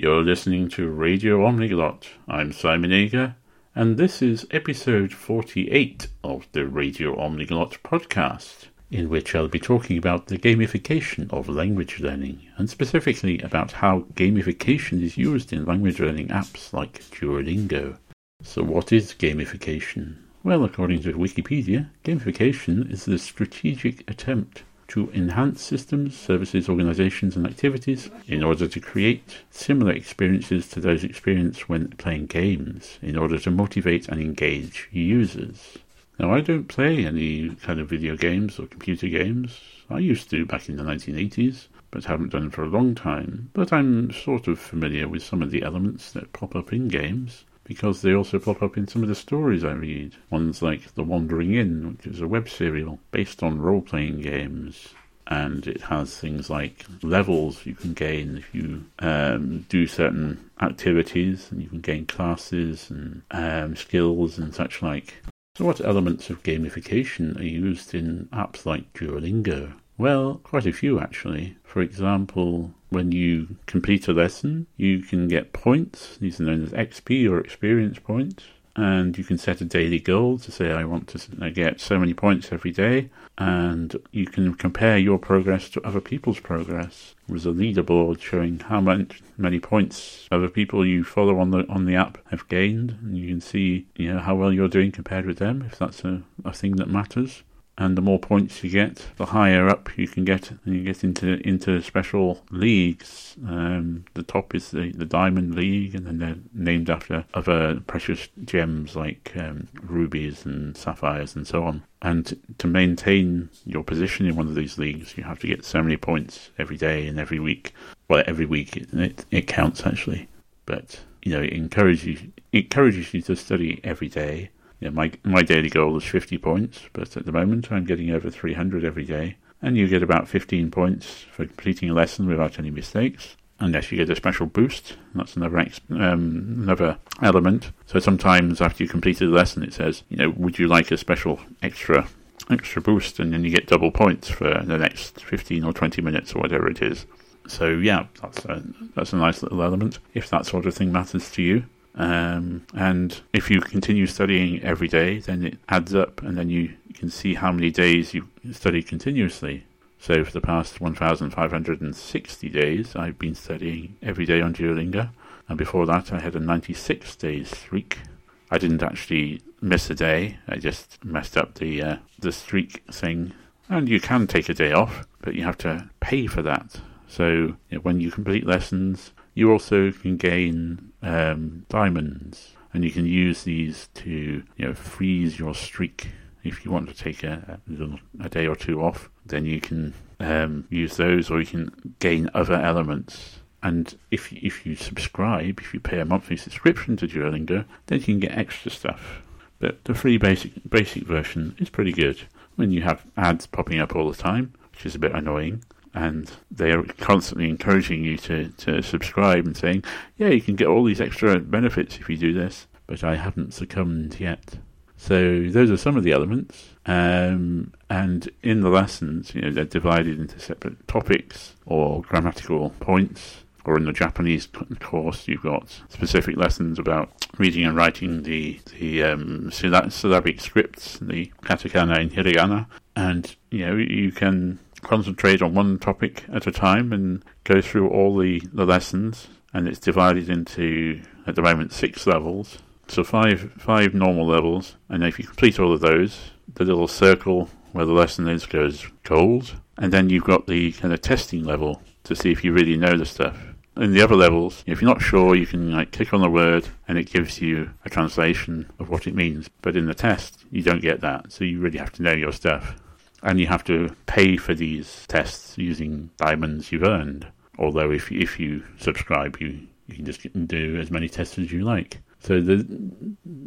You're listening to Radio Omniglot. I'm Simon Ager, and this is episode 48 of the Radio Omniglot podcast, in which I'll be talking about the gamification of language learning, and specifically about how gamification is used in language learning apps like Duolingo. So, what is gamification? Well, according to Wikipedia, gamification is the strategic attempt to enhance systems, services, organizations, and activities in order to create similar experiences to those experienced when playing games, in order to motivate and engage users. Now, I don't play any kind of video games or computer games. I used to back in the 1980s, but haven't done for a long time. But I'm sort of familiar with some of the elements that pop up in games because they also pop up in some of the stories I read. Ones like The Wandering Inn, which is a web serial based on role playing games. And it has things like levels you can gain if you um, do certain activities, and you can gain classes and um, skills and such like. So, what elements of gamification are used in apps like Duolingo? Well, quite a few actually. For example, when you complete a lesson, you can get points. These are known as XP or experience points. And you can set a daily goal to say, I want to get so many points every day. And you can compare your progress to other people's progress. There's a leaderboard showing how much, many points other people you follow on the on the app have gained. And you can see you know how well you're doing compared with them, if that's a, a thing that matters and the more points you get, the higher up you can get, and you get into into special leagues. Um, the top is the, the Diamond League, and then they're named after other precious gems like um, rubies and sapphires and so on. And to maintain your position in one of these leagues, you have to get so many points every day and every week. Well, every week it, it, it counts actually, but you know it encourages it encourages you to study every day yeah, my my daily goal is 50 points, but at the moment I'm getting over 300 every day. And you get about 15 points for completing a lesson without any mistakes, unless you get a special boost. That's another ex- um, another element. So sometimes after you completed a lesson, it says, you know, would you like a special extra extra boost, and then you get double points for the next 15 or 20 minutes or whatever it is. So yeah, that's a, that's a nice little element if that sort of thing matters to you. Um, and if you continue studying every day, then it adds up, and then you can see how many days you study continuously. So for the past 1,560 days, I've been studying every day on Duolingo, and before that, I had a 96 days streak. I didn't actually miss a day; I just messed up the uh, the streak thing. And you can take a day off, but you have to pay for that. So you know, when you complete lessons, you also can gain um, diamonds, and you can use these to you know freeze your streak. If you want to take a, a, day or two off, then you can um, use those, or you can gain other elements. And if if you subscribe, if you pay a monthly subscription to Duolingo, then you can get extra stuff. But the free basic basic version is pretty good. When you have ads popping up all the time, which is a bit annoying, and they're constantly encouraging you to, to subscribe and saying, yeah, you can get all these extra benefits if you do this, but I haven't succumbed yet. So those are some of the elements. Um, and in the lessons, you know, they're divided into separate topics or grammatical points. Or in the Japanese course, you've got specific lessons about reading and writing the the um, syllabic scripts, the katakana and hiragana, and you know you can concentrate on one topic at a time and go through all the, the lessons. And it's divided into, at the moment, six levels. So five five normal levels. And if you complete all of those, the little circle where the lesson is goes gold. And then you've got the kind of testing level to see if you really know the stuff. In the other levels, if you're not sure, you can like click on the word and it gives you a translation of what it means. But in the test, you don't get that. So you really have to know your stuff and you have to pay for these tests using diamonds you've earned. Although if if you subscribe, you you can just do as many tests as you like. So the,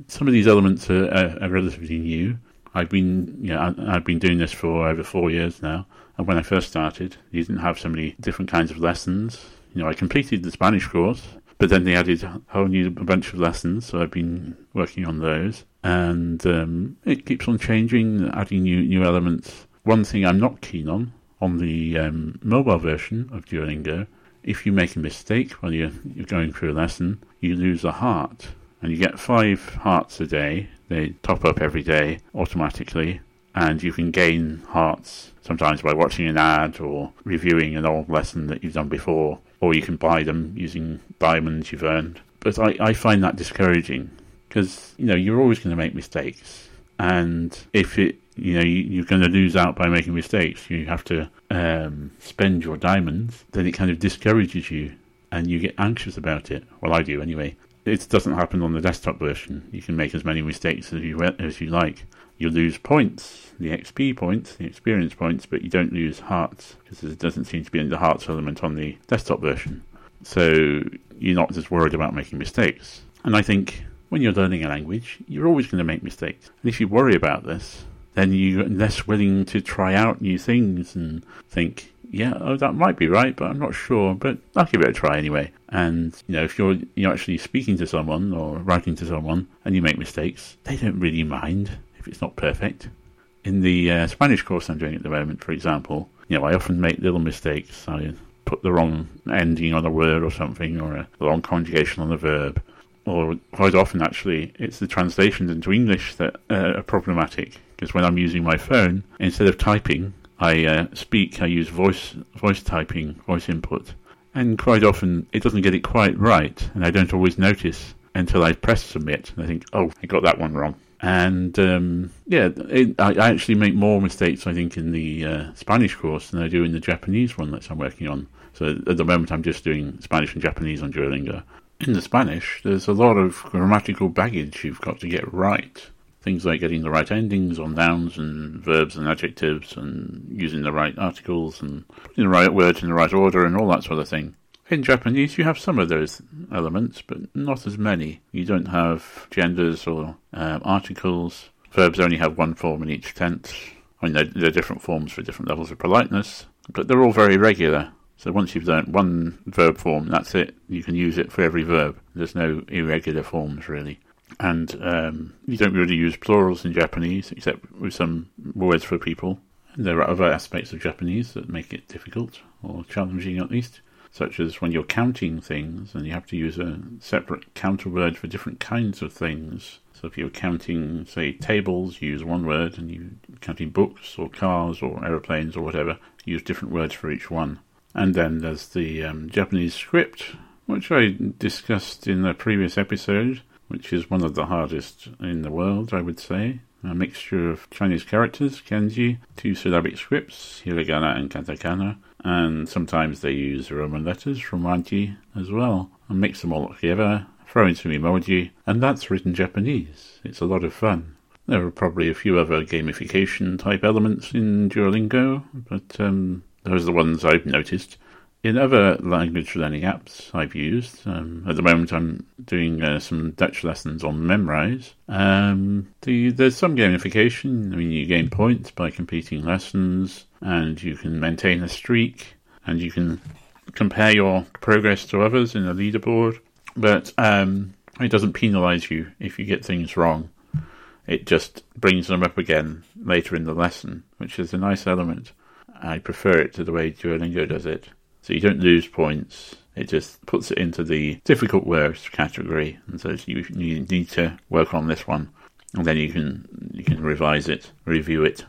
some of these elements are, are, are, relatively new. I've been you know, I've been doing this for over four years now. And when I first started, you didn't have so many different kinds of lessons. You know, I completed the Spanish course, but then they added a whole new bunch of lessons, so I've been working on those and um, it keeps on changing, adding new new elements. One thing I'm not keen on on the um, mobile version of Duolingo if you make a mistake while you're, you're going through a lesson, you lose a heart. And you get five hearts a day. They top up every day automatically. And you can gain hearts sometimes by watching an ad or reviewing an old lesson that you've done before. Or you can buy them using diamonds you've earned. But I, I find that discouraging because, you know, you're always going to make mistakes. And if it you know you, are going to lose out by making mistakes. You have to um, spend your diamonds. Then it kind of discourages you, and you get anxious about it. Well, I do anyway. It doesn't happen on the desktop version. You can make as many mistakes as you as you like. You lose points, the XP points, the experience points, but you don't lose hearts because there doesn't seem to be any hearts element on the desktop version. So you're not as worried about making mistakes. And I think when you're learning a language, you're always going to make mistakes. And if you worry about this, then you're less willing to try out new things and think, yeah, oh, that might be right, but I'm not sure, but I'll give it a try anyway. And, you know, if you're, you're actually speaking to someone or writing to someone and you make mistakes, they don't really mind if it's not perfect. In the uh, Spanish course I'm doing at the moment, for example, you know, I often make little mistakes. I put the wrong ending on a word or something, or a wrong conjugation on a verb. Or quite often, actually, it's the translations into English that uh, are problematic because when I'm using my phone, instead of typing, I uh, speak. I use voice voice typing, voice input, and quite often it doesn't get it quite right, and I don't always notice until I press submit. And I think, oh, I got that one wrong. And um, yeah, it, I, I, actually make more mistakes, I think, in the uh, Spanish course than I do in the Japanese one that I'm working on. So at the moment, I'm just doing Spanish and Japanese on Duolingo. In the Spanish, there's a lot of grammatical baggage you've got to get right. Things like getting the right endings on nouns and verbs and adjectives and using the right articles and putting the right words in the right order and all that sort of thing. In Japanese, you have some of those elements, but not as many. You don't have genders or um, articles. Verbs only have one form in each tense. I mean, there are different forms for different levels of politeness, but they're all very regular. So once you've learnt one verb form, that's it. You can use it for every verb. There's no irregular forms, really and um, you don't really use plurals in Japanese except with some words for people. And there are other aspects of Japanese that make it difficult or challenging at least, such as when you're counting things and you have to use a separate counter word for different kinds of things. So if you're counting, say, tables, you use one word, and you're counting books or cars or aeroplanes or whatever, use different words for each one. And then there's the um, Japanese script, which I discussed in the previous episode which is one of the hardest in the world, I would say. A mixture of Chinese characters, kanji, two syllabic scripts, hiragana and katakana, and sometimes they use Roman letters from Romanji as well, and mix them all together, throw in some emoji, and that's written Japanese. It's a lot of fun. There are probably a few other gamification type elements in Duolingo, but um, those are the ones I've noticed. In other language learning apps I've used, um, at the moment I'm doing uh, some Dutch lessons on Memrise. Um, the, there's some gamification. I mean, you gain points by completing lessons, and you can maintain a streak, and you can compare your progress to others in a leaderboard. But um, it doesn't penalise you if you get things wrong. It just brings them up again later in the lesson, which is a nice element. I prefer it to the way Duolingo does it. So you don't lose points. It just puts it into the difficult words category, and says you, you need to work on this one, and then you can you can revise it, review it,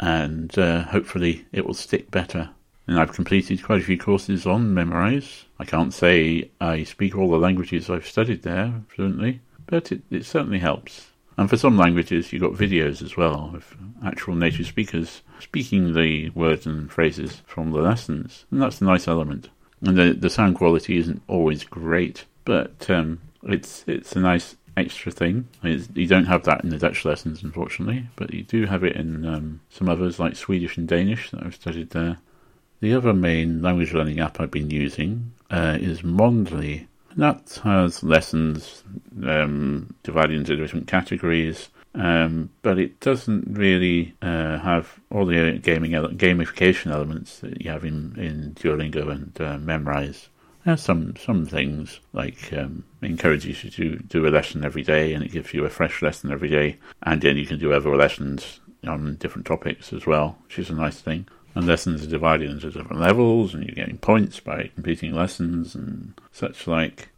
and uh, hopefully it will stick better. And I've completed quite a few courses on Memrise. I can't say I speak all the languages I've studied there fluently, but it, it certainly helps. And for some languages, you've got videos as well of actual native speakers speaking the words and phrases from the lessons. And that's a nice element. And the, the sound quality isn't always great, but um, it's it's a nice extra thing. It's, you don't have that in the Dutch lessons, unfortunately, but you do have it in um, some others like Swedish and Danish that I've studied there. The other main language learning app I've been using uh, is Mondly, that has lessons um, divided into different categories, um, but it doesn't really uh, have all the gaming ele- gamification elements that you have in, in Duolingo and uh, Memrise. There's some some things like um, encourages you to do a lesson every day, and it gives you a fresh lesson every day, and then you can do other lessons on different topics as well, which is a nice thing. And lessons are divided into different levels, and you're getting points by completing lessons and such like.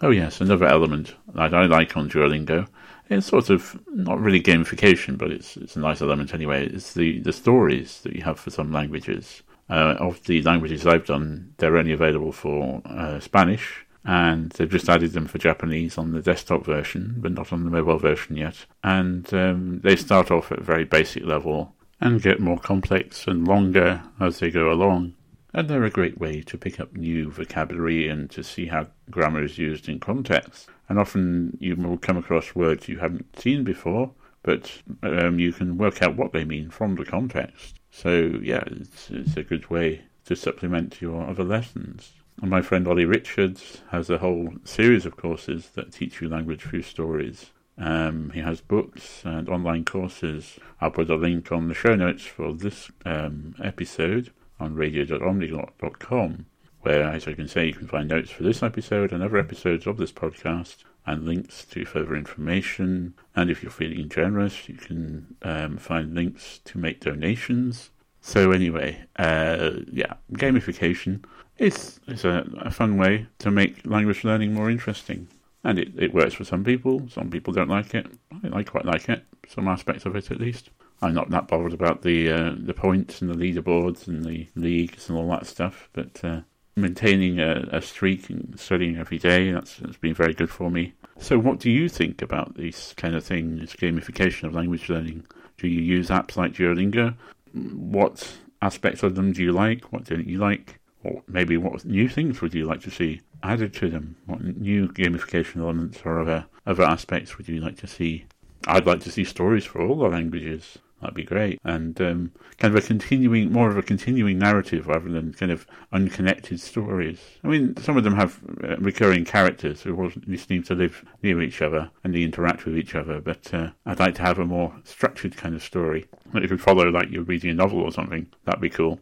Oh, yes, another element that I like on Duolingo it's sort of not really gamification, but it's it's a nice element anyway. It's the, the stories that you have for some languages. Uh, of the languages I've done, they're only available for uh, Spanish, and they've just added them for Japanese on the desktop version, but not on the mobile version yet. And um, they start off at a very basic level and get more complex and longer as they go along. And they're a great way to pick up new vocabulary and to see how grammar is used in context. And often you will come across words you haven't seen before, but um, you can work out what they mean from the context. So, yeah, it's, it's a good way to supplement your other lessons. And my friend Olly Richards has a whole series of courses that teach you language through stories. Um, he has books and online courses. I'll put a link on the show notes for this um, episode on radio.omniglot.com, where, as I can say, you can find notes for this episode and other episodes of this podcast and links to further information. And if you're feeling generous, you can um, find links to make donations. So anyway, uh, yeah, gamification is is a, a, fun way to make language learning more interesting, and it, it works for some people. Some people don't like it. I, I quite like it, some aspects of it at least. I'm not that bothered about the uh, the points and the leaderboards and the leagues and all that stuff, but uh, maintaining a, a, streak and studying every day that's, that's been very good for me. So, what do you think about these kind of things, gamification of language learning? Do you use apps like Duolingo? What aspects of them do you like? What don't you like? Or maybe what new things would you like to see added to them? What new gamification elements or other other aspects would you like to see? I'd like to see stories for all the languages. That'd be great. And um, kind of a continuing, more of a continuing narrative rather than kind of unconnected stories. I mean, some of them have uh, recurring characters who seem to live near each other and they interact with each other. But uh, I'd like to have a more structured kind of story. If you follow like you're reading a novel or something, that'd be cool.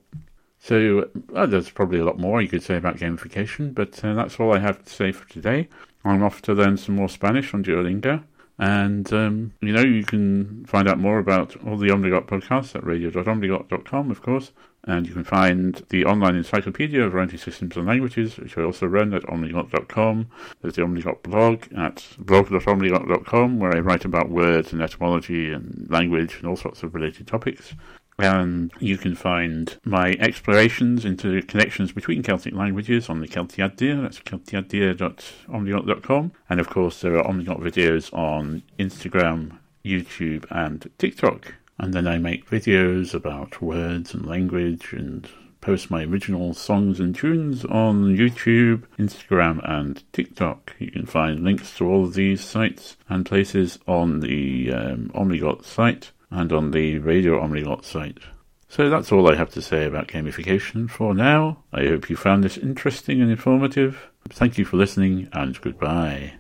So uh, there's probably a lot more you could say about gamification, but uh, that's all I have to say for today. I'm off to learn some more Spanish on Duolingo. And, um, you know, you can find out more about all the Omniglot podcasts at radio.omniglot.com, of course. And you can find the online encyclopedia of variety systems and languages, which I also run at omniglot.com. There's the Omniglot blog at blog.omniglot.com, where I write about words and etymology and language and all sorts of related topics. And you can find my explorations into connections between Celtic languages on the Celtiadur. That's celtiadur.omniglot.com. And of course, there are Omniglot videos on Instagram, YouTube, and TikTok. And then I make videos about words and language and post my original songs and tunes on YouTube, Instagram, and TikTok. You can find links to all of these sites and places on the um, Omniglot site and on the Radio Omniglot site. So that's all I have to say about gamification for now. I hope you found this interesting and informative. Thank you for listening and goodbye.